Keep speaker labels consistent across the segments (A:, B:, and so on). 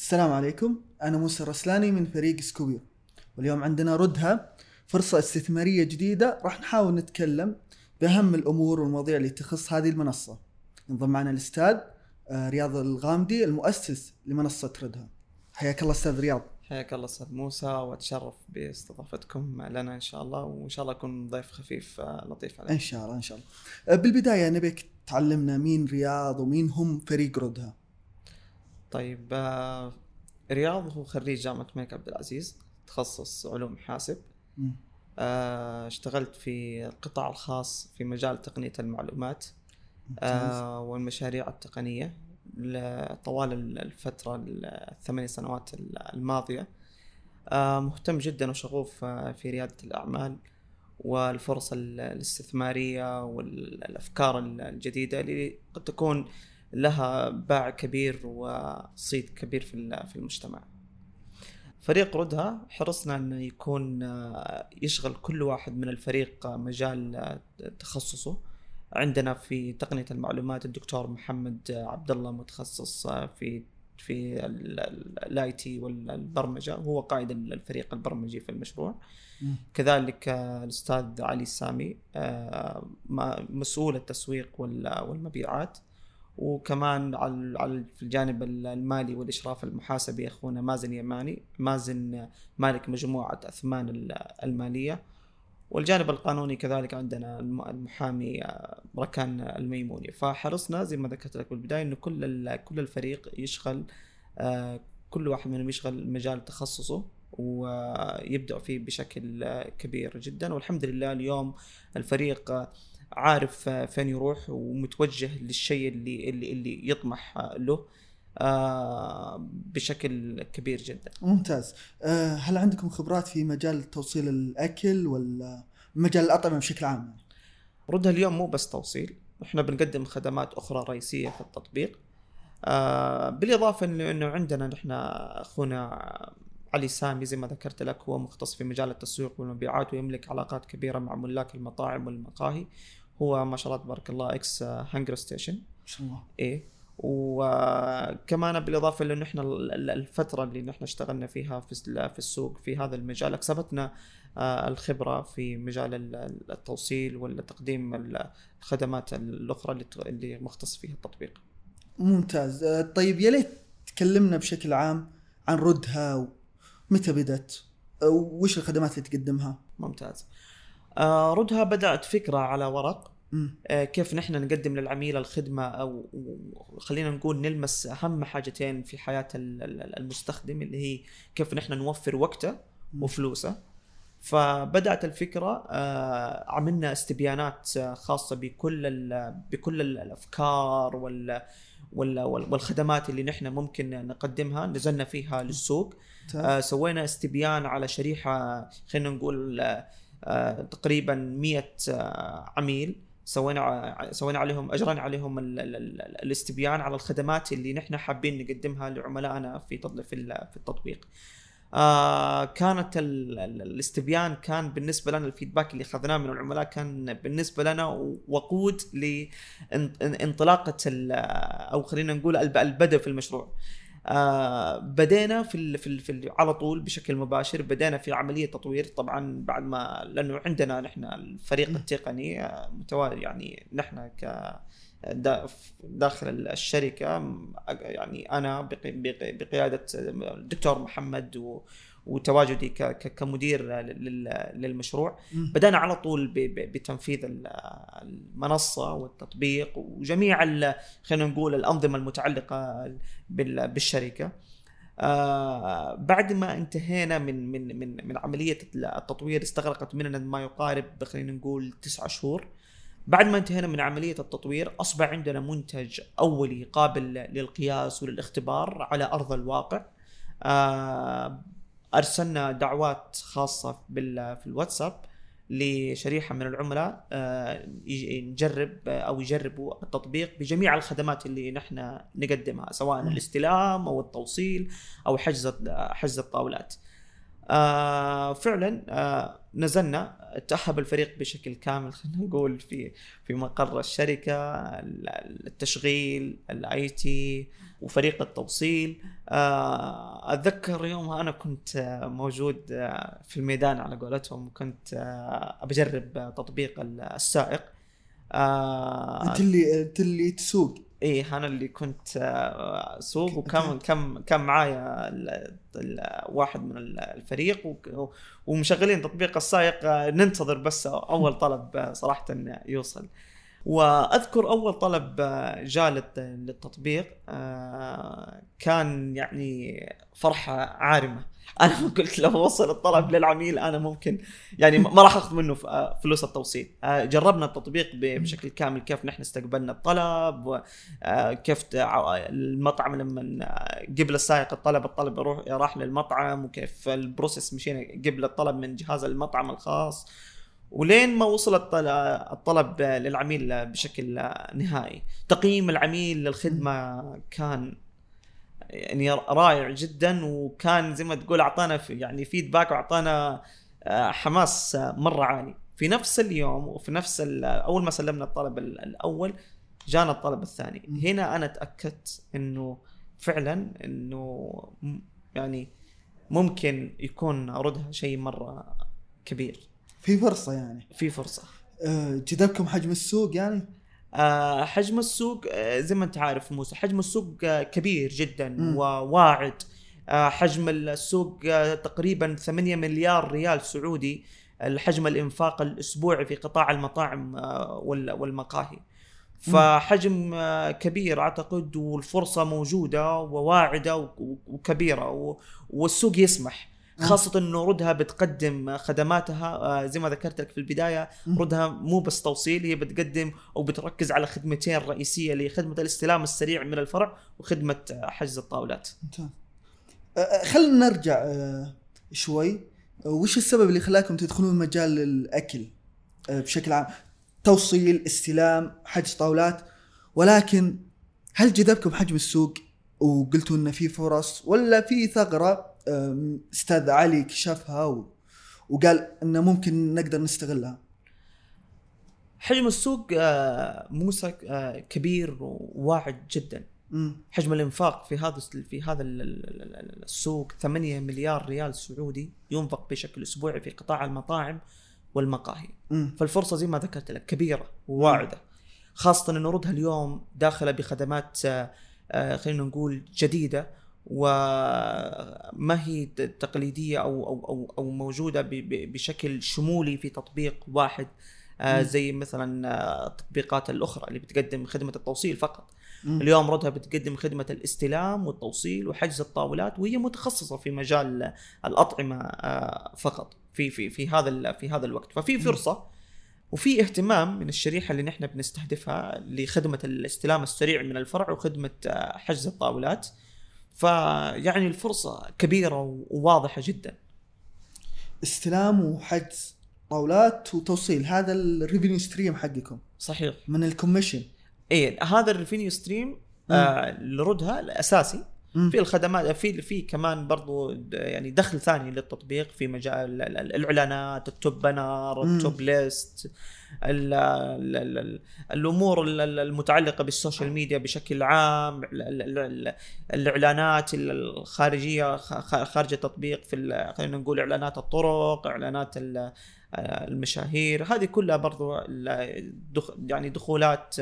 A: السلام عليكم. أنا موسى الرسلاني من فريق سكوبيو واليوم عندنا ردها فرصة استثمارية جديدة. راح نحاول نتكلم بأهم الأمور والمواضيع اللي تخص هذه المنصة. انضم معنا الأستاذ آه، رياض الغامدي المؤسس لمنصة ردها. حياك الله أستاذ رياض.
B: حياك الله أستاذ موسى وأتشرف باستضافتكم لنا إن شاء الله. وإن شاء الله اكون ضيف خفيف آه، لطيف عليك.
A: إن شاء الله إن شاء الله. آه، بالبداية نبيك تعلمنا مين رياض ومين هم فريق ردها.
B: طيب آه، رياض هو خريج جامعة الملك عبد العزيز تخصص علوم حاسب. آه، اشتغلت في القطاع الخاص في مجال تقنية المعلومات. آه، والمشاريع التقنية ل- طوال الفترة الثمان سنوات الماضية آه، مهتم جدا وشغوف في ريادة الأعمال والفرص ال- الاستثمارية والأفكار الجديدة اللي قد تكون لها باع كبير وصيت كبير في في المجتمع. فريق ردهة حرصنا إنه يكون آه، يشغل كل واحد من الفريق آه، مجال آه، تخصصه. عندنا في تقنية المعلومات الدكتور محمد عبد الله متخصص في في ال IT والبرمجة وهو قائد الفريق البرمجي في المشروع.
A: مم.
B: كذلك الأستاذ علي السامي مسؤول التسويق وال- والمبيعات وكمان على في الجانب المالي والإشراف المحاسبي أخونا مازن يماني مازن مالك مجموعة أثمان ال- المالية. والجانب القانوني كذلك عندنا الم- المحامي آه، ركان الميموني فحرصنا زي ما ذكرت لك بالبداية إنه كل كل الفريق يشغل آه، كل واحد منهم يشغل مجال تخصصه ويبدأ فيه بشكل آه، كبير جدا. والحمد لله اليوم الفريق عارف آه، فين يروح ومتوجه للشيء اللي اللي اللي يطمح آه، له آه، بشكل كبير جدا.
A: ممتاز هل عندكم خبرات في مجال توصيل الأكل ولا مجال الأطعمة بشكل عام؟
B: ردها اليوم مو بس توصيل إحنا بنقدم خدمات أخرى رئيسية في التطبيق بالإضافة إنه عندنا نحن أخونا علي سامي زي ما ذكرت لك هو مختص في مجال التسويق والمبيعات ويملك علاقات كبيرة مع ملاك المطاعم والمقاهي هو ما شاء الله تبارك الله ex هنقرستيشن
A: ما شاء الله
B: إيه وكمان بالإضافة لأنه إحنا ال- ال- الفترة اللي نحن اشتغلنا فيها في ال- في السوق في هذا المجال أكسبتنا آه، الخبرة في مجال ال- ال- التوصيل والتقديم ال- الخدمات الأخرى اللي مختص فيها التطبيق.
A: ممتاز آه، طيب يا ليت تكلمنا بشكل عام عن ردهة ومتى بدت آه، وش الخدمات اللي تقدمها
B: ممتاز. آه، ردها بدأت فكرة على ورق. آه، كيف نحن نقدم للعميل الخدمة أو خلينا نقول نلمس أهم حاجتين في حياة ال- ال- المستخدم اللي هي كيف نحن نوفر وقته. وفلوسه. فبدأت الفكرة آه، عملنا استبيانات آه، خاصة بكل بكل ال- الأفكار وال وال- وال- والخدمات اللي نحن ممكن نقدمها نزلنا فيها للسوق. آه، سوينا استبيان على شريحة خلينا نقول آه، آه، تقريبا 100 آه، عميل. سوينا سوينا عليهم أجرينا عليهم ال- ال- ال- الاستبيان على الخدمات اللي نحن حابين نقدمها لعملائنا في في ال- في التطبيق. آه كانت ال- ال- الاستبيان كان بالنسبة لنا الفيدباك اللي أخذناه من العملاء كان بالنسبة لنا وقود لانطلاقه أو خلينا نقول الب- البدء في المشروع. آه بدينا في ال في, ال في ال على طول بشكل مباشر بدينا في عملية تطوير. طبعا بعد ما لأنه عندنا نحن الفريق التقني آه، متوالي. يعني نحن ك دا- داخل الشركة يعني أنا بقي- بقي- بقيادة الدكتور محمد وتواجدي كمدير لل- للمشروع.
A: مم.
B: بدأنا على طول بتنفيذ ال- المنصة والتطبيق وجميع خلينا نقول الأنظمة المتعلقة بال- بالشركة. آه بعد ما انتهينا من من من من عملية التطوير استغرقت مننا ما يقارب خلينا نقول تسعة شهور. بعد ما انتهينا من عملية التطوير أصبح عندنا منتج أولي قابل للقياس وللاختبار على أرض الواقع. آه أرسلنا دعوات خاصة بال في الواتساب لشريحة من العملاء آه، نجرب آه، أو يجربوا التطبيق بجميع الخدمات اللي نحن نقدمها سواء. الاستلام أو التوصيل أو حجز حجز الطاولات. آه فعلا نزلنا تأهب الفريق بشكل كامل خلينا نقول في في مقر الشركة التشغيل ال IT وفريق التوصيل. آه، أتذكر يومها أنا كنت موجود آه، في الميدان على قولتهم كنت آه، بجرب تطبيق السائق.
A: أنت اللي أنت اللي تسوق.
B: إيه أنا اللي كنت أسوق. وكم كم كان معايا واحد من الفريق ومشغلين تطبيق السائق. ننتظر بس أول طلب صراحة يوصل. وأذكر أول طلب جاء للتطبيق كان يعني فرحة عارمة. أنا قلت لو وصل الطلب للعميل أنا ممكن يعني ما راح أخذ منه فلوس التوصيل. جربنا التطبيق بشكل كامل كيف نحن استقبلنا الطلب كيف المطعم لما قبل السائق الطلب الطلب راح للمطعم وكيف ال process مشينا قبل الطلب من جهاز المطعم الخاص. ولين ما وصل الطلب للعميل بشكل نهائي. تقييم العميل للخدمة كان يعني رائع جدا وكان زي ما تقول أعطانا يعني feedback وأعطانا آه، حماس مرة عالي. في نفس اليوم وفي نفس أول ما سلمنا الطلب الأول جانا الطلب الثاني. هنا أنا تأكدت إنه فعلا إنه يعني ممكن يكون ردها شيء مرة كبير.
A: في فرصة يعني.
B: في فرصة.
A: أه جذبكم حجم السوق يعني؟
B: أه حجم السوق أه زي ما انت عارف موسى حجم السوق كبير جدا م. وواعد حجم السوق تقريبا 8 مليار ريال سعودي. الحجم الإنفاق الأسبوعي في قطاع المطاعم والمقاهي. فحجم آه، كبير أعتقد والفرصة موجودة وواعدة وكبيرة والسوق يسمح. آه. خاصة إنه ردها بتقدم خدماتها آه، زي ما ذكرت لك في البداية ردها مو بس توصيل هي بتقدم أو بتركز على خدمتين رئيسية اللي خدمة الاستلام السريع من الفرع وخدمة حجز الطاولات.
A: خلينا نرجع شوي. وش السبب اللي خلاكم تدخلون مجال الأكل؟ بشكل عام؟ توصيل استلام حجز طاولات. ولكن هل جذبكم حجم السوق وقلتوا انه في فرص ولا في ثغرة؟ أستاذ علي كشفها وقال إنه ممكن نقدر نستغلها.
B: حجم السوق آه، موسى آه، كبير وواعد جدا. حجم الإنفاق في هذا في هذا السوق 8 مليار ريال سعودي ينفق بشكل أسبوعي في قطاع المطاعم والمقاهي. فالفرصة زي ما ذكرت لك كبيرة وواعدة. خاصة انه ردها اليوم داخلة بخدمات آه، خلينا نقول جديدة وما هي تقليدية أو أو أو, أو موجودة بشكل شمولي في تطبيق واحد آه، زي مثلا آه، التطبيقات الأخرى اللي بتقدم خدمة التوصيل فقط. اليوم ردها بتقدم خدمة الاستلام والتوصيل وحجز الطاولات وهي متخصصة في مجال الأطعمة آه، فقط في في في هذا في هذا الوقت. ففي فرصة وفي اهتمام من الشريحة اللي نحن بنستهدفها لخدمة الاستلام السريع من الفرع وخدمة حجز الطاولات. فيعني الفرصة كبيرة وواضحة جدا.
A: استلام وحجز طاولات وتوصيل هذا الريفينيو stream حقكم.
B: صحيح.
A: من ال
B: commission. إيه هذا ال revenue stream آه لردهة الأساسي. في الخدمات في في كمان برضو يعني دخل ثاني للتطبيق في مجال الإعلانات ال top banner ال top list ال ال ال الأمور المتعلقة بال social media بشكل عام الإعلانات الخارجية خارج التطبيق في خلينا نقول إعلانات الطرق إعلانات المشاهير هذه كلها برضو يعني دخولات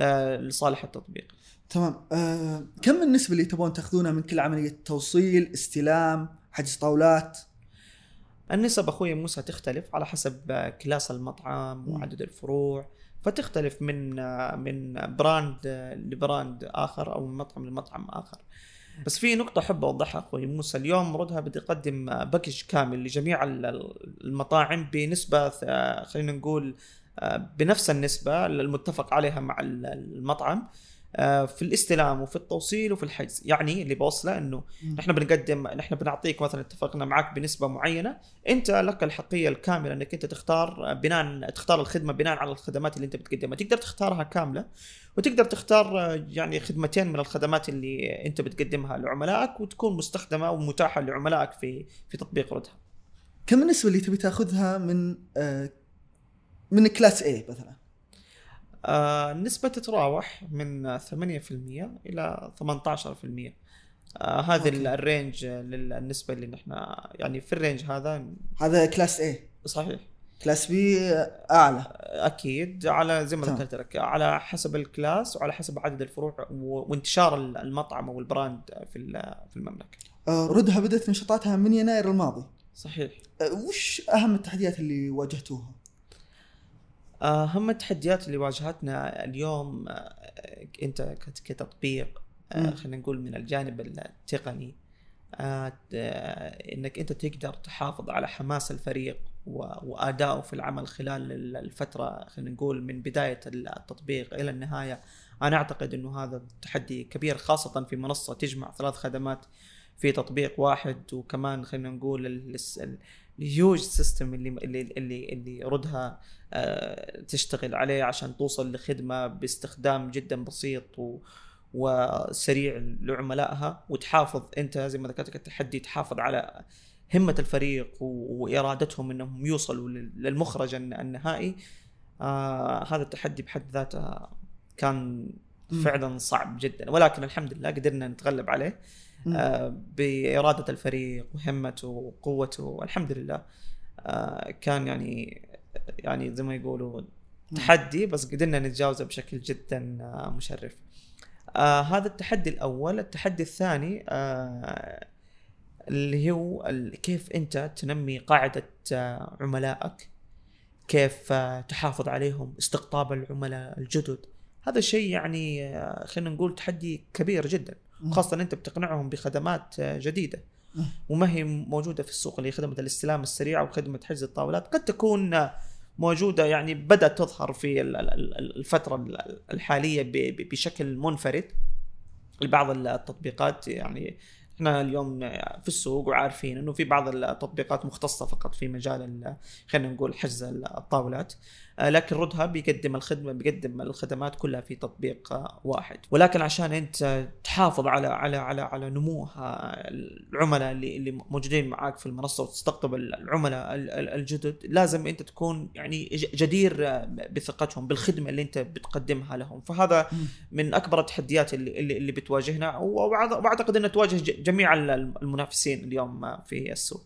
B: آه، لصالح التطبيق.
A: تمام. آه، كم النسبة اللي تبون تاخذونها من كل عملية توصيل استلام حجز طاولات؟
B: النسب أخوي موسى تختلف على حسب class المطعم وعدد الفروع فتختلف من من brand ل brand آخر أو من مطعم لمطعم آخر. بس في نقطة أحب أوضحها أخوي موسى. اليوم ردهة بتقدم package كامل لجميع المطاعم بنسبة خلينا نقول بنفس النسبة المتفق عليها مع المطعم. آه، في الاستلام وفي التوصيل وفي الحجز. يعني اللي بوصله
A: إنه.
B: نحن بنقدم نحن بنعطيك مثلا اتفقنا معك بنسبة معينة أنت لك الحقية الكاملة إنك أنت تختار بناء تختار الخدمة بناء على الخدمات اللي أنت بتقدمها. تقدر تختارها كاملة وتقدر تختار آه، يعني خدمتين من الخدمات اللي أنت بتقدمها لعملائك وتكون مستخدمة ومتاحة لعملائك في في تطبيق ردها.
A: كم النسبة اللي تبي تأخذها من آه من class A مثلا؟
B: آه النسبة تتراوح من 8% إلى 18% آه هذا ال range للنسبة اللي نحن يعني في ال range هذا.
A: هذا class A
B: صحيح.
A: class B أعلى.
B: أكيد على زي ما. ذكرت لك على حسب ال class وعلى حسب عدد الفروع وانتشار ال- المطعم أو ال brand في في المملكة.
A: آه ردها بدأت نشاطاتها من يناير الماضي.
B: صحيح.
A: آه وش أهم التحديات اللي واجهتوها؟
B: اهم التحديات اللي واجهتنا اليوم آه، أنت كت- كتطبيق آه،. خلينا نقول من الجانب التقني آه، آه، إنك أنت تقدر تحافظ على حماس الفريق وادائه في العمل خلال ال- الفترة خلينا نقول من بداية التطبيق إلى النهاية أنا أعتقد إنه هذا تحدي كبير خاصة في منصة تجمع ثلاث خدمات في تطبيق واحد وكمان خلينا نقول ال huge system اللي اللي اللي اللي ردهة آه، تشتغل عليه عشان توصل لخدمة باستخدام جدا بسيط و وسريع لعملائها وتحافظ أنت زي ما ذكرت التحدي تحافظ على همة الفريق وإرادتهم إنهم يوصلوا لل- للمخرج الن- النهائي آه هذا التحدي بحد ذاته كان. فعلا صعب جدا ولكن الحمد لله قدرنا نتغلب عليه آه بإرادة الفريق وهمته وقوته والحمد لله آه كان يعني يعني زي ما يقولوا تحدي بس قدرنا نتجاوزه بشكل جدا آه مشرف. آه هذا التحدي الأول. التحدي الثاني آه اللي هو ال- كيف أنت تنمي قاعدة آه عملائك؟ كيف آه تحافظ عليهم؟ استقطاب العملاء الجدد. هذا الشيء يعني آه خلينا نقول تحدي كبير جدا.
A: مم.
B: خاصة أنت بتقنعهم بخدمات آه، جديدة
A: مم.
B: وما هي موجودة في السوق اللي هي خدمة الاستلام السريع وخدمة حجز الطاولات قد تكون آه، موجودة يعني بدأت تظهر في ال- ال- ال- الفترة ال- الحالية ب- ب- بشكل منفرد لبعض التطبيقات يعني إحنا اليوم في السوق وعارفين إنه في بعض التطبيقات مختصة فقط في مجال ال- خلينا نقول حجز الطاولات آه، لكن ردها بيقدم الخدمة بيقدم الخدمات كلها في تطبيق آه، واحد ولكن عشان أنت تحافظ على على على على نمو العملاء اللي اللي موجودين معاك في المنصة وتستقطب العملاء ال- ال- الجدد لازم أنت تكون يعني جدير آه، بثقتهم بالخدمة اللي أنت بتقدمها لهم فهذا. من أكبر التحديات اللي اللي, اللي بتواجهنا وأعتقد انها تواجه جميع ال- المنافسين اليوم في السوق.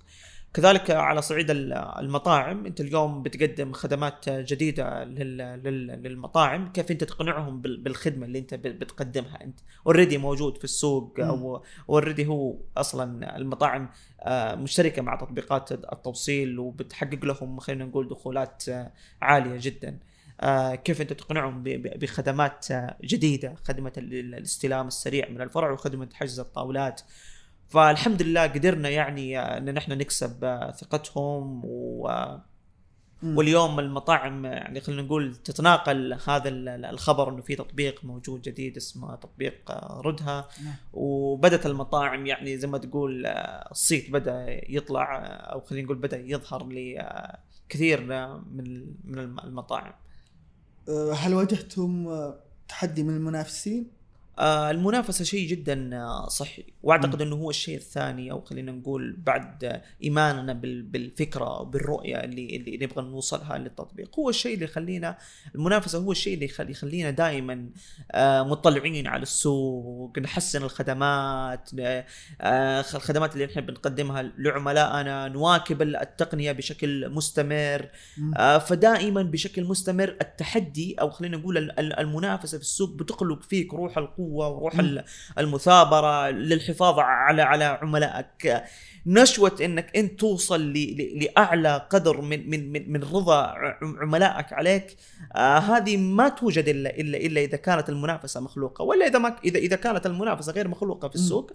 B: كذلك على صعيد ال- المطاعم انت اليوم بتقدم خدمات جديدة لل- لل- للمطاعم كيف انت تقنعهم بال- بالخدمة اللي انت بت- بتقدمها؟ انت already موجود في السوق أو already هو أصلا المطاعم آه، مشتركة مع تطبيقات التوصيل وبتحقق لهم خلينا نقول دخولات آه، عالية جدا. آه، كيف انت تقنعهم بخدمات جديدة؟ خدمة ال- ال- الاستلام السريع من الفرع وخدمة حجز الطاولات. فالحمد لله قدرنا يعني آه، ان نحن نكسب آه، ثقتهم و
A: مم.
B: واليوم المطاعم يعني خلينا نقول تتناقل هذا ال- الخبر إنه في تطبيق موجود جديد اسمه تطبيق آه، ردها
A: نعم.
B: وبدت المطاعم يعني زي ما تقول آه، الصيت بدأ يطلع آه، أو خلينا نقول بدأ يظهر لكثير من من الم- المطاعم
A: آه، هل واجهتم آه، تحدي من المنافسين؟
B: آه، المنافسة شيء جدا آه، صحي
A: وأعتقد.
B: إنه هو الشيء الثاني أو خلينا نقول بعد إيماننا بال- بالفكرة أو بالرؤية اللي اللي نبغى نوصلها للتطبيق هو الشيء اللي يخلينا المنافسة هو الشيء اللي يخلي يخلينا دائما آه، مطلعين على السوق نحسن الخدمات آه، الخدمات اللي إحنا بنقدمها لعملائنا نواكب التقنية بشكل مستمر. آه، فدائما بشكل مستمر التحدي أو خلينا نقول ال- ال- المنافسة في السوق بتخلق فيك روح القوة وروح. ال- المثابرة للحفاظ على على عملائك نشوة إنك انت توصل لأعلى قدر من من من, من رضا عملائك عليك آه هذه ما توجد الا الا إلا إذا كانت المنافسة مخلوقة ولا إذا ما اذا إذا كانت المنافسة غير مخلوقة في. السوق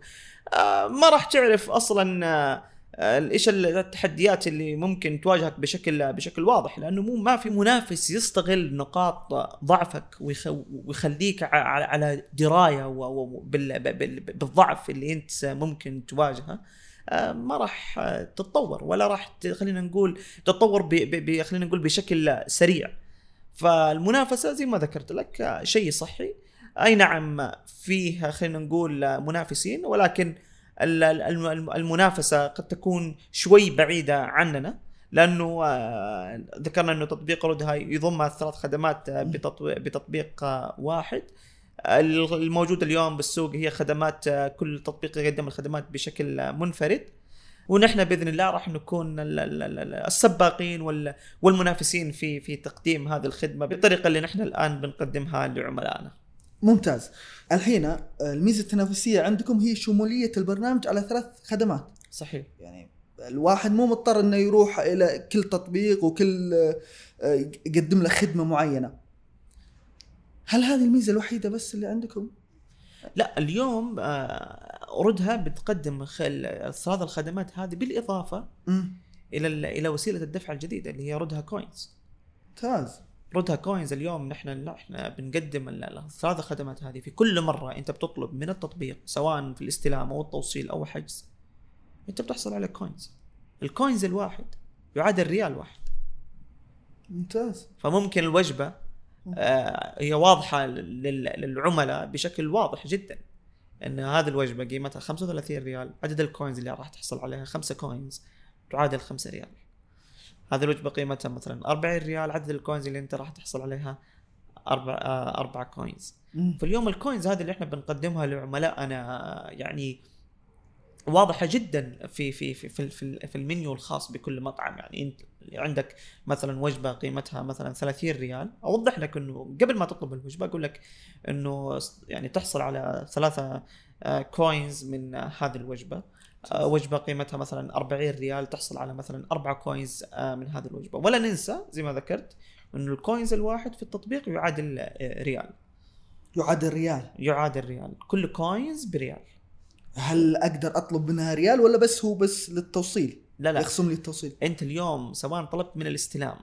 B: آه ما راح تعرف أصلا آه، إيش التحديات اللي ممكن تواجهك بشكل بشكل واضح؟ لأنه مو ما في منافس يستغل نقاط ضعفك ويخ- ويخليك على دراية بالضعف اللي أنت ممكن تواجهه. آه، ما راح آه، تتطور ولا راح خلينا نقول تتطور خلينا نقول بشكل سريع. فالمنافسة زي ما ذكرت لك آه، شيء صحي. أي نعم فيه خلينا نقول آه، منافسين ولكن المنافسة قد تكون شوي بعيدة عننا لأنه آه، ذكرنا أنه تطبيق ردها يضم ثلاث خدمات آه، بتطبيق آه، واحد. ال- الموجود اليوم بالسوق هي خدمات كل تطبيق يقدم الخدمات بشكل منفرد. ونحن بإذن الله راح نكون ال- ال- ال- السباقين وال- والمنافسين في في تقديم هذه الخدمة بالطريقة اللي نحن الآن بنقدمها لعملائنا.
A: ممتاز الحين آه، الميزة التنافسية عندكم هي شمولية البرنامج على ثلاث خدمات
B: صحيح.
A: يعني الواحد مو مضطر إنه يروح إلى كل تطبيق وكل آه، يقدم له خدمة معينة هل هذه الميزة الوحيدة بس اللي عندكم
B: لا اليوم آه، ردها بتقدم الثلاث الخدمات هذه بالإضافة
A: مم.
B: إلى ال- إلى وسيلة الدفع الجديدة اللي هي ردها كوينز.
A: ممتاز
B: ردهة coins اليوم نحن نحن بنقدم ال- ال- الثلاث الخدمات هذه في كل مرة أنت بتطلب من التطبيق سواء في الاستلام أو التوصيل أو حجز أنت بتحصل على coins. ال coins الواحد يعادل ريال واحد.
A: ممتاز
B: فممكن الوجبة آه، هي واضحة لل- للعملاء بشكل واضح جدا إن هذه الوجبة قيمتها 35 ريال عدد ال coins اللي راح تحصل عليها 5 coins تعادل 5 ريال هذه الوجبه قيمتها مثلا. 40 ريال عدد ال coins اللي أنت راح تحصل عليها 4 4 coins
A: مم.
B: فاليوم ال coins هذه اللي إحنا بنقدمها لعملائنا يعني واضحة جدا في في في في, في, في المنيو الخاص بكل مطعم. يعني أنت عندك مثلا وجبة قيمتها مثلا 30 ريال. أوضح لك إنه قبل ما تطلب الوجبة أقول لك إنه يعني تحصل على ثلاثة آه، coins من آه، هذه الوجبة. آه، وجبة قيمتها مثلا 40 ريال تحصل على مثلا اربعه coins آه، من هذه الوجبة. ولا ننسى زي ما ذكرت انه ال coins الواحد في التطبيق يعادل آه، ريال.
A: يعادل ريال.
B: يعادل ريال. كل coins بريال.
A: هل أقدر أطلب منها ريال ولا بس هو بس للتوصيل؟
B: لا لا.
A: يخصم لي التوصيل.
B: أنت اليوم سواء طلبت من الاستلام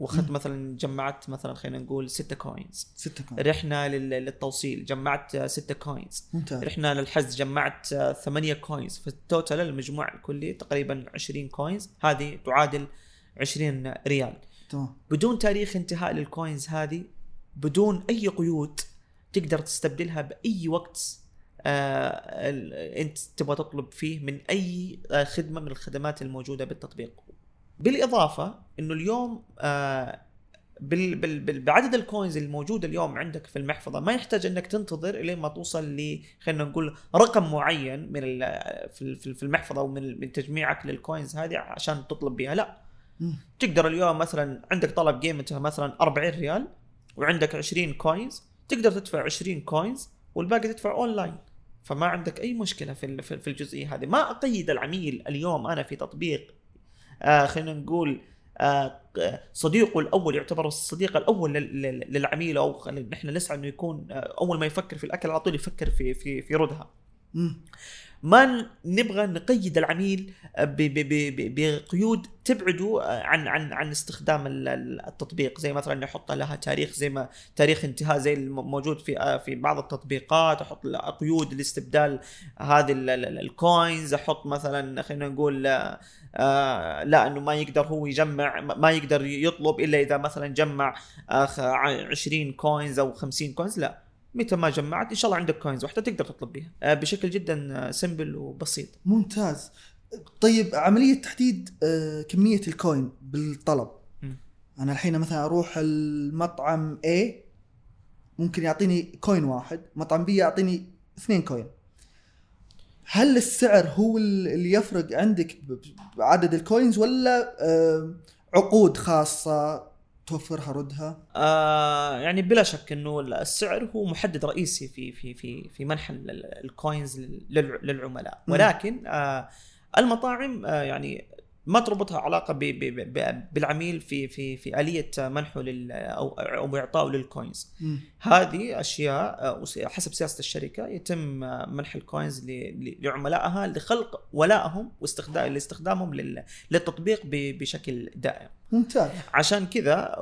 B: واخذت مثلا جمعت مثلا خلينا نقول 6 coins
A: ستة coin
B: رحنا لل- للتوصيل جمعت 6 coins
A: ممتاز.
B: رحنا للحجز جمعت 8 coins في ال total المجموع الكلي تقريبا 20 coins هذه تعادل 20 ريال.
A: تمام.
B: بدون تاريخ انتهاء لل coins هذه بدون أي قيود تقدر تستبدلها بأي وقت آه أنت تبغى تطلب فيه من أي آه خدمة من الخدمات الموجودة بالتطبيق. بالإضافة إنه اليوم آه بال بال بال بعدد ال coins الموجودة اليوم عندك في المحفظة ما يحتاج إنك تنتظر إلين ما توصل ل خلينا نقول رقم معين من في ال- في المحفظة أو من تجميعك لل coins هذه عشان تطلب بها لا. تقدر اليوم مثلا عندك طلب قيمته مثلا 40 ريال وعندك 20 coins تقدر تدفع 20 coins والباقي تدفع اونلاين فما عندك أي مشكلة في في الجزئية هذه. ما أقيد العميل اليوم أنا في تطبيق آه خلينا نقول آه صديقه الأول يعتبر الصديق الأول لل- لل- للعميل أو نحن نسعى إنه يكون آه، أول ما يفكر في الأكل على طول يفكر في في في
A: ردهة.
B: ما نبغى نقيد العميل ب- بقيود تبعده عن عن عن استخدام ال- ال- التطبيق. زي مثلا نحط لها تاريخ زي ما تاريخ انتهاء زي الموجود في في بعض التطبيقات. أحط قيود لاستبدال هذه ال- ال- ال- ال coins أحط مثلا خلينا نقول آه لا إنه ما يقدر هو يجمع ما يقدر يطلب إلا إذا مثلا جمع آه خ- 20 coins أو 50 كوينز لا. متى ما جمعت إن شاء الله عندك coins واحدة تقدر تطلب بها آه، بشكل جدا simple وبسيط.
A: ممتاز. طيب عملية تحديد آه، كمية ال coin بالطلب.
B: مم.
A: أنا الحين مثلا أروح المطعم A ممكن يعطيني coin واحد. مطعم B يعطيني اثنين coin هل السعر هو ال- اللي يفرق عندك بعدد ال coins ولا آه، عقود خاصة؟ توفرها ردهة
B: آه يعني بلا شك إنه السعر هو محدد رئيسي في في في في منح ال- ال- ال coins لل- للع- للعملاء. ولكن آه المطاعم آه يعني ما تربطها علاقة ب ب ب بالعميل في في في آلية منحه لل أو أو اعطائه لل
A: coins.
B: هذه أشياء آه، حسب سياسة الشركة يتم آه، منح ال coins لعملائها لخلق ولائهم واستخدام لاستخدامهم لل- للتطبيق بشكل دائم.
A: ممتاز.
B: عشان كذا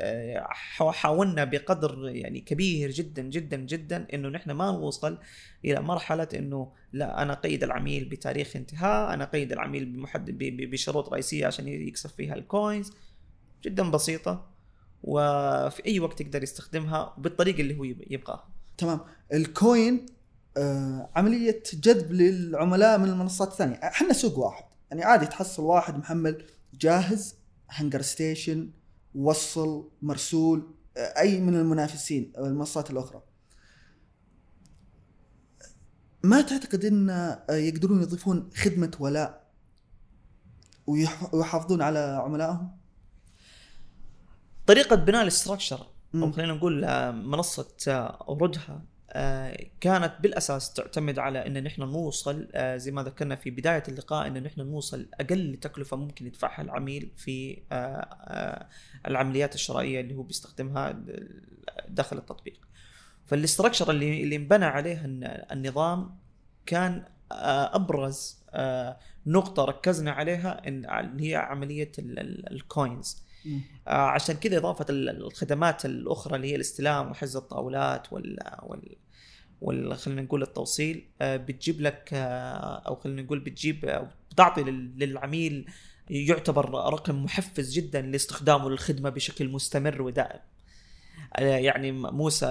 B: آه، حا- حاولنا بقدر يعني كبير جدا جدا جدا إنه نحن ما نوصل إلى مرحلة إنه لا أنا قيد العميل بتاريخ انتهاء أنا قيد العميل بمحدد بشروط رئيسية عشان يكسب فيها ال coins جدا بسيطة. وفي أي وقت يقدر يستخدمها بالطريقة اللي هو يب- يبغاها.
A: تمام. الكوين آه عملية جذب للعملاء من المنصات الثانية. إحنا سوق واحد. يعني عادي تحصل واحد محمل جاهز هنجر ستيشن وصل مرسول آه أي من المنافسين أو المنصات الأخرى. ما تعتقد إن آه، يقدرون يضيفون خدمة ولاء ويح- ويحافظون على عملائهم؟
B: طريقة بناء ال structure
A: أو.
B: خلينا نقول آه، منصة آه، أو ردهة آه، كانت بالأساس تعتمد على إن نحن نوصل زي ما ذكرنا في بداية اللقاء إن نحن نوصل أقل تكلفة ممكن يدفعها العميل في العمليات الشرائية اللي هو بيستخدمها داخل التطبيق. فال structure اللي اللي انبنى عليه الن- النظام كان أبرز نقطة ركزنا عليها إن اللي هي عملية ال- ال- ال
A: coins.
B: آه، عشان كذا إضافة ال- الخدمات الأخرى اللي هي الاستلام وحجز الطاولات وال وال وال خلينا نقول التوصيل آه، بتجيب لك آه، أو خلينا نقول بتجيب آه، بتعطي لل- للعميل يعتبر رقم محفز جدا لاستخدامه للخدمة بشكل مستمر ودائم. آه، يعني موسى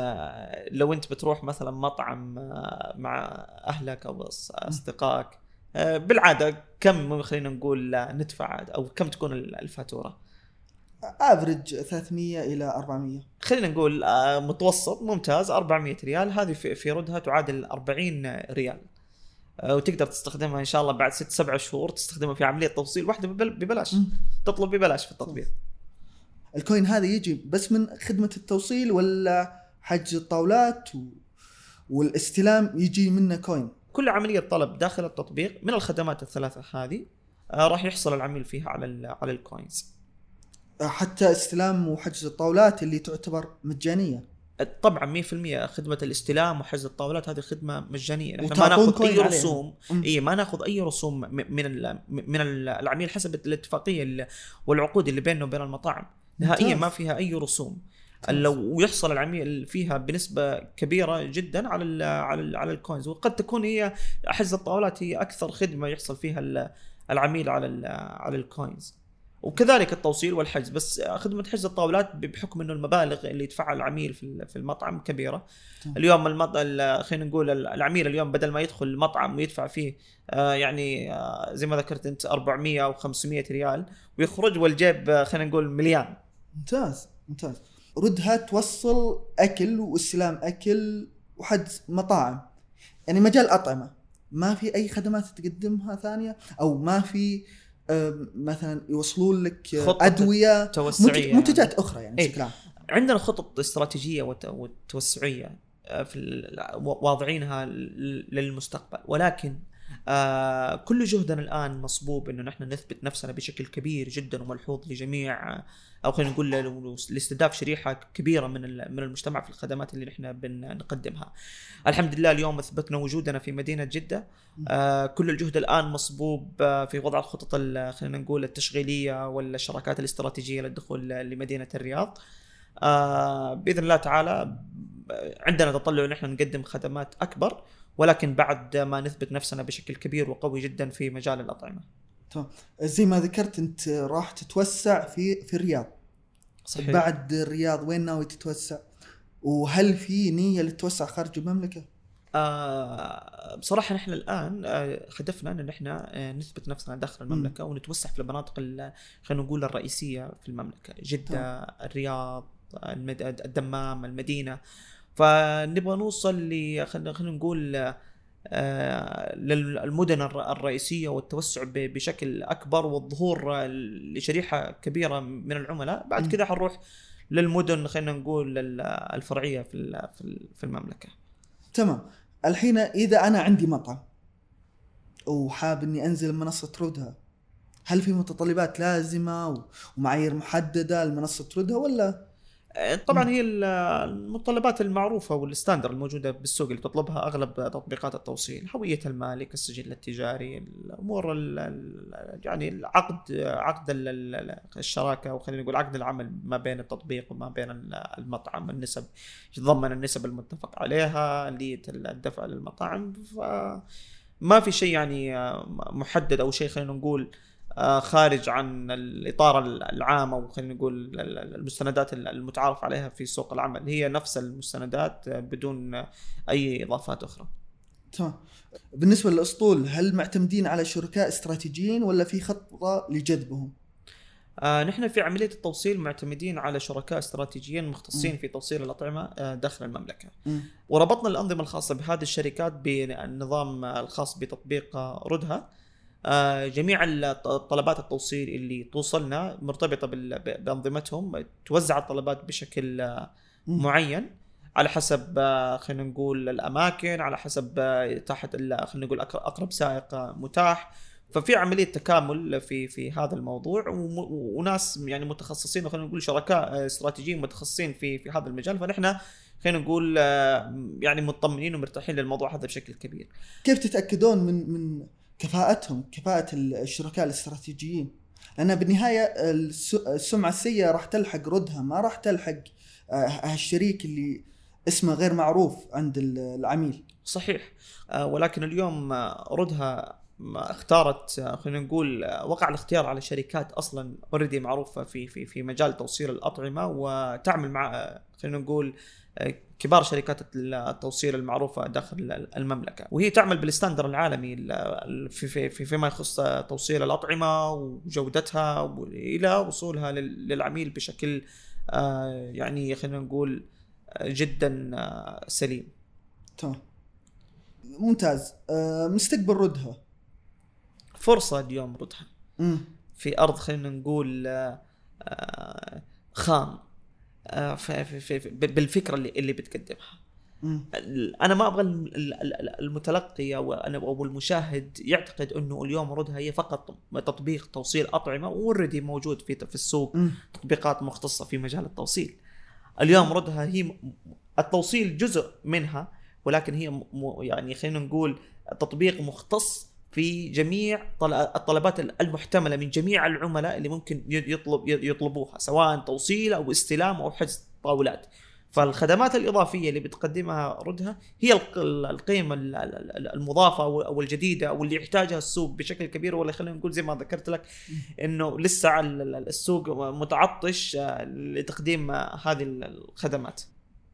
B: لو أنت بتروح مثلا مطعم مع أهلك أو أصدقائك بالعادة كم خلينا نقول ندفع أو كم تكون الفاتورة؟
A: افرج 300 إلى 400
B: خلينا نقول آه، متوسط ممتاز 400 ريال. هذه في ردهة تعادل 40 ريال. آه، وتقدر تستخدمها إن شاء الله بعد ست سبع شهور تستخدمها في عملية توصيل. واحدة ببل- ببلاش. تطلب ببلاش في التطبيق.
A: ال coin هذا يجي بس من خدمة التوصيل ولا حجز الطاولات و... والاستلام يجي منه coin؟
B: كل عملية طلب داخل التطبيق من الخدمات الثلاثة هذه آه، راح يحصل العميل فيها على ال على ال coins.
A: حتى استلام وحجز الطاولات اللي تعتبر مجانية
B: طبعا 100% خدمة الاستلام وحجز الطاولات هذه خدمة مجانية نحن ما نأخذ
A: أي.
B: رسوم. إي ما نأخذ أي رسوم من ال- من ال- العميل حسب الاتفاقية والعقود اللي بيننا وبين المطاعم نهائيا. ما فيها أي رسوم. لو يحصل العميل فيها بنسبة كبيرة جدا على ال على ال على الكوينز وقد تكون هي حجز الطاولات هي أكثر خدمة يحصل فيها ال- العميل على ال على الكوينز وكذلك التوصيل والحجز. بس خدمة حجز الطاولات بحكم إنه المبالغ اللي يدفعها العميل في ال- في المطعم كبيرة.
A: تمام.
B: اليوم المط... ال- خلينا نقول ال- العميل اليوم بدل ما يدخل المطعم ويدفع فيه آه يعني آه زي ما ذكرت أنت 400 أو 500 ريال ويخرج والجيب آه خلينا نقول مليان.
A: ممتاز ممتاز. ردها توصل أكل واستلام أكل وحجز مطاعم. يعني مجال أطعمة. ما في أي خدمات تقدمها ثانية أو ما في مثلا يوصلون لك أدوية
B: توسعية.
A: منتج- منتجات أخرى يعني
B: إيه.
A: بشكل عام.
B: عندنا خطط استراتيجيه وت- وتوسعيه آه، في واضعينها للمستقبل. ولكن آه كل جهدنا الآن مصبوب إنه نحن نثبت نفسنا بشكل كبير جدا وملحوظ لجميع أو خلينا نقول لاستهداف شريحة كبيرة من من المجتمع في الخدمات اللي نحن بنقدمها. الحمد لله اليوم أثبتنا وجودنا في مدينة جدة آه كل الجهد الآن مصبوب آه في وضع الخطط ال- خلينا نقول التشغيلية والشراكات الاستراتيجية للدخول لمدينة الرياض. آه بإذن الله تعالى عندنا تطلع إن إحنا نقدم خدمات أكبر ولكن بعد ما نثبت نفسنا بشكل كبير وقوي جدا في مجال الأطعمة.
A: تمام. زي ما ذكرت أنت راح تتوسع في في الرياض.
B: صحيح.
A: بعد الرياض وين ناوي تتوسع؟ وهل في نية للتوسع خارج المملكة؟
B: آه بصراحة نحن الآن آه هدفنا أن إحنا آه نثبت نفسنا داخل المملكة ونتوسع في المناطق ال- خلينا نقول الرئيسية في المملكة. جدة الرياض المد... الدمام المدينة. فنبغى نوصل ل خلينا نقول آه، للمدن الر- الرئيسية والتوسع بشكل أكبر والظهور آه، لشريحة كبيرة من العملاء. بعد. كذا حنروح للمدن خلينا نقول ال- الفرعية في في ال- في المملكة.
A: تمام. الحين إذا أنا عندي مطعم وحاب إني أنزل منصة رودها هل في متطلبات لازمة و- ومعايير محددة المنصه تردها ولا؟
B: طبعا هي ال- المتطلبات المعروفة والستاندر الموجودة بالسوق اللي تطلبها أغلب تطبيقات التوصيل هوية المالك السجل التجاري الأمور ال- ال- يعني العقد عقد ال- ال- الشراكة أو خلينا نقول عقد العمل ما بين التطبيق وما بين ال- المطعم النسب يتضمن النسب المتفق عليها اليه الدفع للمطاعم فما في شيء يعني محدد أو شيء خلينا نقول خارج عن الإطار العام أو خلينا نقول المستندات المتعارف عليها في سوق العمل هي نفس المستندات آه، بدون أي إضافات أخرى.
A: تمام بالنسبة للأسطول هل معتمدين على شركاء استراتيجيين ولا في خطة لجذبهم؟
B: آه نحن في عملية التوصيل معتمدين على شركاء استراتيجيين مختصين
A: مم.
B: في توصيل الأطعمة آه، داخل المملكة.
A: مم.
B: وربطنا الأنظمة الخاصة بهذه الشركات بالنظام الخاص بتطبيق رودها آه، جميع الط- طلبات التوصيل اللي توصلنا مرتبطة بأنظمتهم توزع الطلبات بشكل آه،. معين على حسب آه، خلينا نقول الأماكن على حسب آه، تحت خلينا نقول أقرب سائق آه، متاح ففي عملية تكامل في في هذا الموضوع وناس يعني متخصصين وخلينا نقول شركاء آه، استراتيجيين متخصصين في في هذا المجال فنحن خلينا نقول آه، يعني مطمنين ومرتاحين للموضوع هذا بشكل كبير.
A: كيف تتأكدون من من كفاءتهم كفاءة الشركاء الاستراتيجيين؟ لأن بالنهاية الس- السمعة السيئة راح تلحق ردها ما راح تلحق آه، هالشريك اللي اسمه غير معروف عند ال- العميل.
B: صحيح آه، ولكن اليوم آه، ردهة اختارت خلينا نقول وقع الاختيار على شركات أصلا already معروفة في في في مجال توصيل الأطعمة وتعمل مع خلينا نقول كبار شركات التوصيل المعروفة داخل المملكة وهي تعمل بال standard العالمي ال- في في في فيما يخص توصيل الأطعمة وجودتها إلى وصولها لل- للعميل بشكل آه، يعني خلينا نقول آه، جدا آه، سليم
A: تمام. ممتاز مستقبل ردها.
B: فرصة اليوم ردها. في أرض خلينا نقول خام بالفكرة اللي اللي بتقدمها. أنا ما أبغى ال- ال- ال- المتلقي أو أنا- أو المشاهد يعتقد إنه اليوم ردها هي فقط تطبيق توصيل أطعمة واوريدي موجود في في السوق. تطبيقات مختصة في مجال التوصيل. اليوم ردها هي التوصيل جزء منها ولكن هي يعني خلينا نقول تطبيق مختص في جميع طل- الطلبات المحتملة من جميع العملاء اللي ممكن يطلب يطلبوها سواء توصيل أو استلام أو حجز طاولات. فالخدمات الإضافية اللي بتقدمها ردها هي الق- القيمة ال- ال- المضافة أو الجديدة أو اللي يحتاجها السوق بشكل كبير. ولا خلينا نقول زي ما ذكرت لك إنه لسه ال- ال- السوق متعطش آه، لتقديم آه، هذه الخدمات.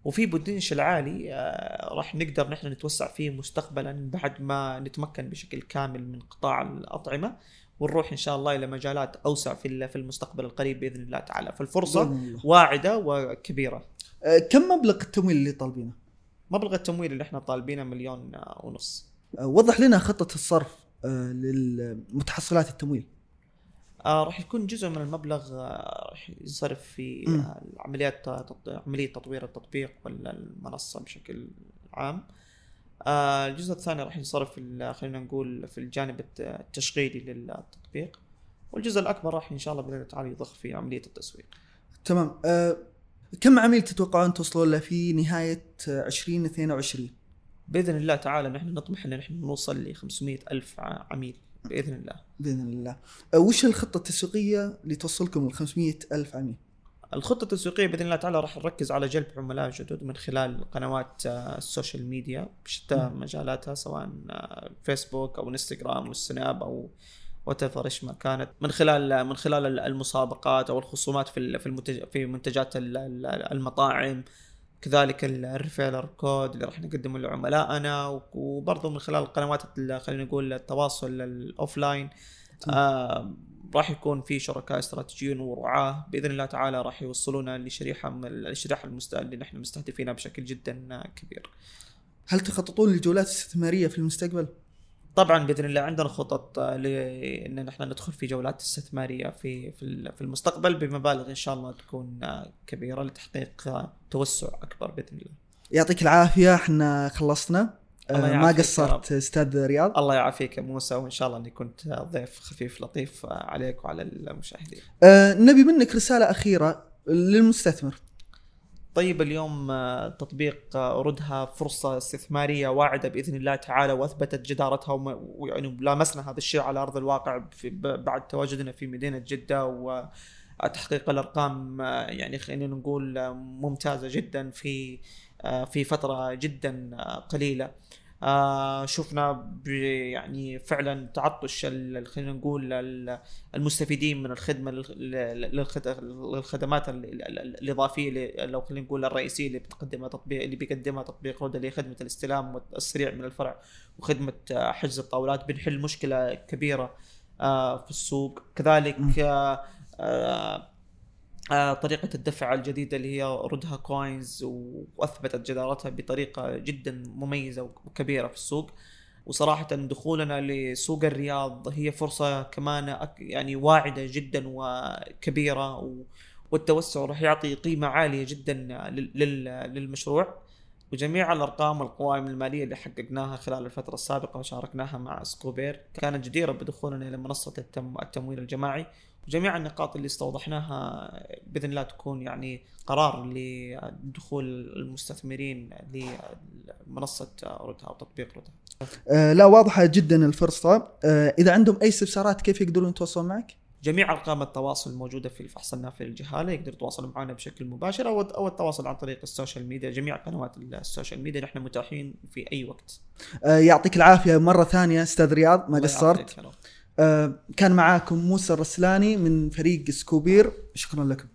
B: وفي بوتنشل عالي آه، راح نقدر نحن نتوسع فيه مستقبلا بعد ما نتمكن بشكل كامل من قطاع الأطعمة ونروح إن شاء الله إلى مجالات أوسع في في المستقبل القريب بإذن الله تعالى
A: فالفرصة.
B: واعدة وكبيرة
A: آه، كم مبلغ التمويل اللي طالبينه؟
B: مبلغ التمويل اللي إحنا طالبينه مليون آه، ونص
A: وضح لنا خطة الصرف للمتحصلات التمويل.
B: آه راح يكون جزء من المبلغ آه راح ينصرف في. آه عمليات تط- عملية تطوير التطبيق والمنصة بشكل عام. آه الجزء الثاني راح ينصرف في خلينا نقول في الجانب الت- التشغيلي للتطبيق. والجزء الأكبر راح إن شاء الله بإذن الله تعالى يضخ في عملية التسويق.
A: تمام آه، كم عميل تتوقعون توصلون له في نهاية آه، 2022
B: بإذن الله تعالى نحن نطمح إن نحن نوصل ل 500 ألف عميل بإذن الله.
A: بإذن الله آه، وش الخطة التسويقية اللي توصلكم ل 500 ألف عميل
B: الخطة التسويقية بإذن الله تعالى راح نركز على جلب عملاء جدد من خلال قنوات آه، ال social media
A: بشتى.
B: مجالاتها سواء فيسبوك أو انستغرام والسناب أو what إيش ما كانت من خلال من خلال المسابقات أو الخصومات في في المنتج في منتجات ال- ال- المطاعم كذلك ال referral code اللي راح نقدمه لعملائنا وبرضه من خلال قنوات خلينا نقول التواصل ال offline آه راح يكون في شركاء استراتيجيين ورعاة بإذن الله تعالى راح يوصلونا لشريحة من الشريحة المست... اللي نحن مستهدفينها بشكل جدا كبير.
A: هل تخططون لجولات استثمارية في المستقبل؟
B: طبعا بإذن الله عندنا خطط آه، لأن نحن ندخل في جولات استثمارية في في ال- في المستقبل بمبالغ إن شاء الله تكون آه، كبيرة لتحقيق آه، توسع أكبر بإذن الله.
A: يعطيك العافية إحنا خلصنا ما قصرت أستاذ رياض
B: الله يعافيك يا موسى وإن شاء الله إني كنت ضيف خفيف لطيف عليك وعلى المشاهدين.
A: آه، نبي منك رسالة أخيرة للمستثمر
B: طيب اليوم آه، تطبيق آه، ردها فرصة استثمارية واعدة بإذن الله تعالى وأثبتت جدارتها ويعني لامسنا هذا الشيء على أرض الواقع بعد تواجدنا في مدينة جدة وتحقيق الأرقام آه، يعني خلينا نقول ممتازة جدا في في فترة جدا قليلة. آه، شفنا يعني فعلا تعطش خلينا نقول ال- المستفيدين من الخدمة لل- للخد- للخدمات ال- ال- ال- الإضافية اللي- لو خلينا نقول الرئيسية اللي بتقدمها تطبيق اللي بيقدمها تطبيق رودا اللي هي خدمة الاستلام السريع من الفرع وخدمة آه، حجز الطاولات بنحل مشكلة كبيرة آه، في السوق. كذلك آه، طريقة الدفع الجديدة اللي هي ردهة coins وأثبتت جدارتها بطريقة جدا مميزة وكبيرة في السوق. وصراحة دخولنا لسوق الرياض هي فرصة كمان يعني واعدة جدا وكبيرة والتوسع راح يعطي قيمة عالية جدا لل- لل- للمشروع. وجميع الأرقام والقوائم المالية اللي حققناها خلال الفترة السابقة وشاركناها مع سكوبير كانت جديرة بدخولنا إلى منصة التم التمويل الجماعي. وجميع النقاط اللي استوضحناها بإذن الله تكون يعني قرار لدخول المستثمرين لمنصة ردهة أو تطبيق ردهة.
A: آه، لا واضحة جدا الفرصة. آه، إذا عندهم أي استفسارات كيف يقدرون يتواصلون معك؟
B: جميع أرقام التواصل الموجوده في الفحص النافي للجهالة يقدروا يتواصلوا معنا بشكل مباشر أو أو التواصل عن طريق ال social media. جميع قنوات ال social media نحن متاحين في أي وقت.
A: آه، يعطيك العافية مرة ثانية أستاذ رياض ما
B: الله
A: قصرت؟ آه، كان معاكم موسى الرسلاني من فريق سكوبير. شكرا لكم.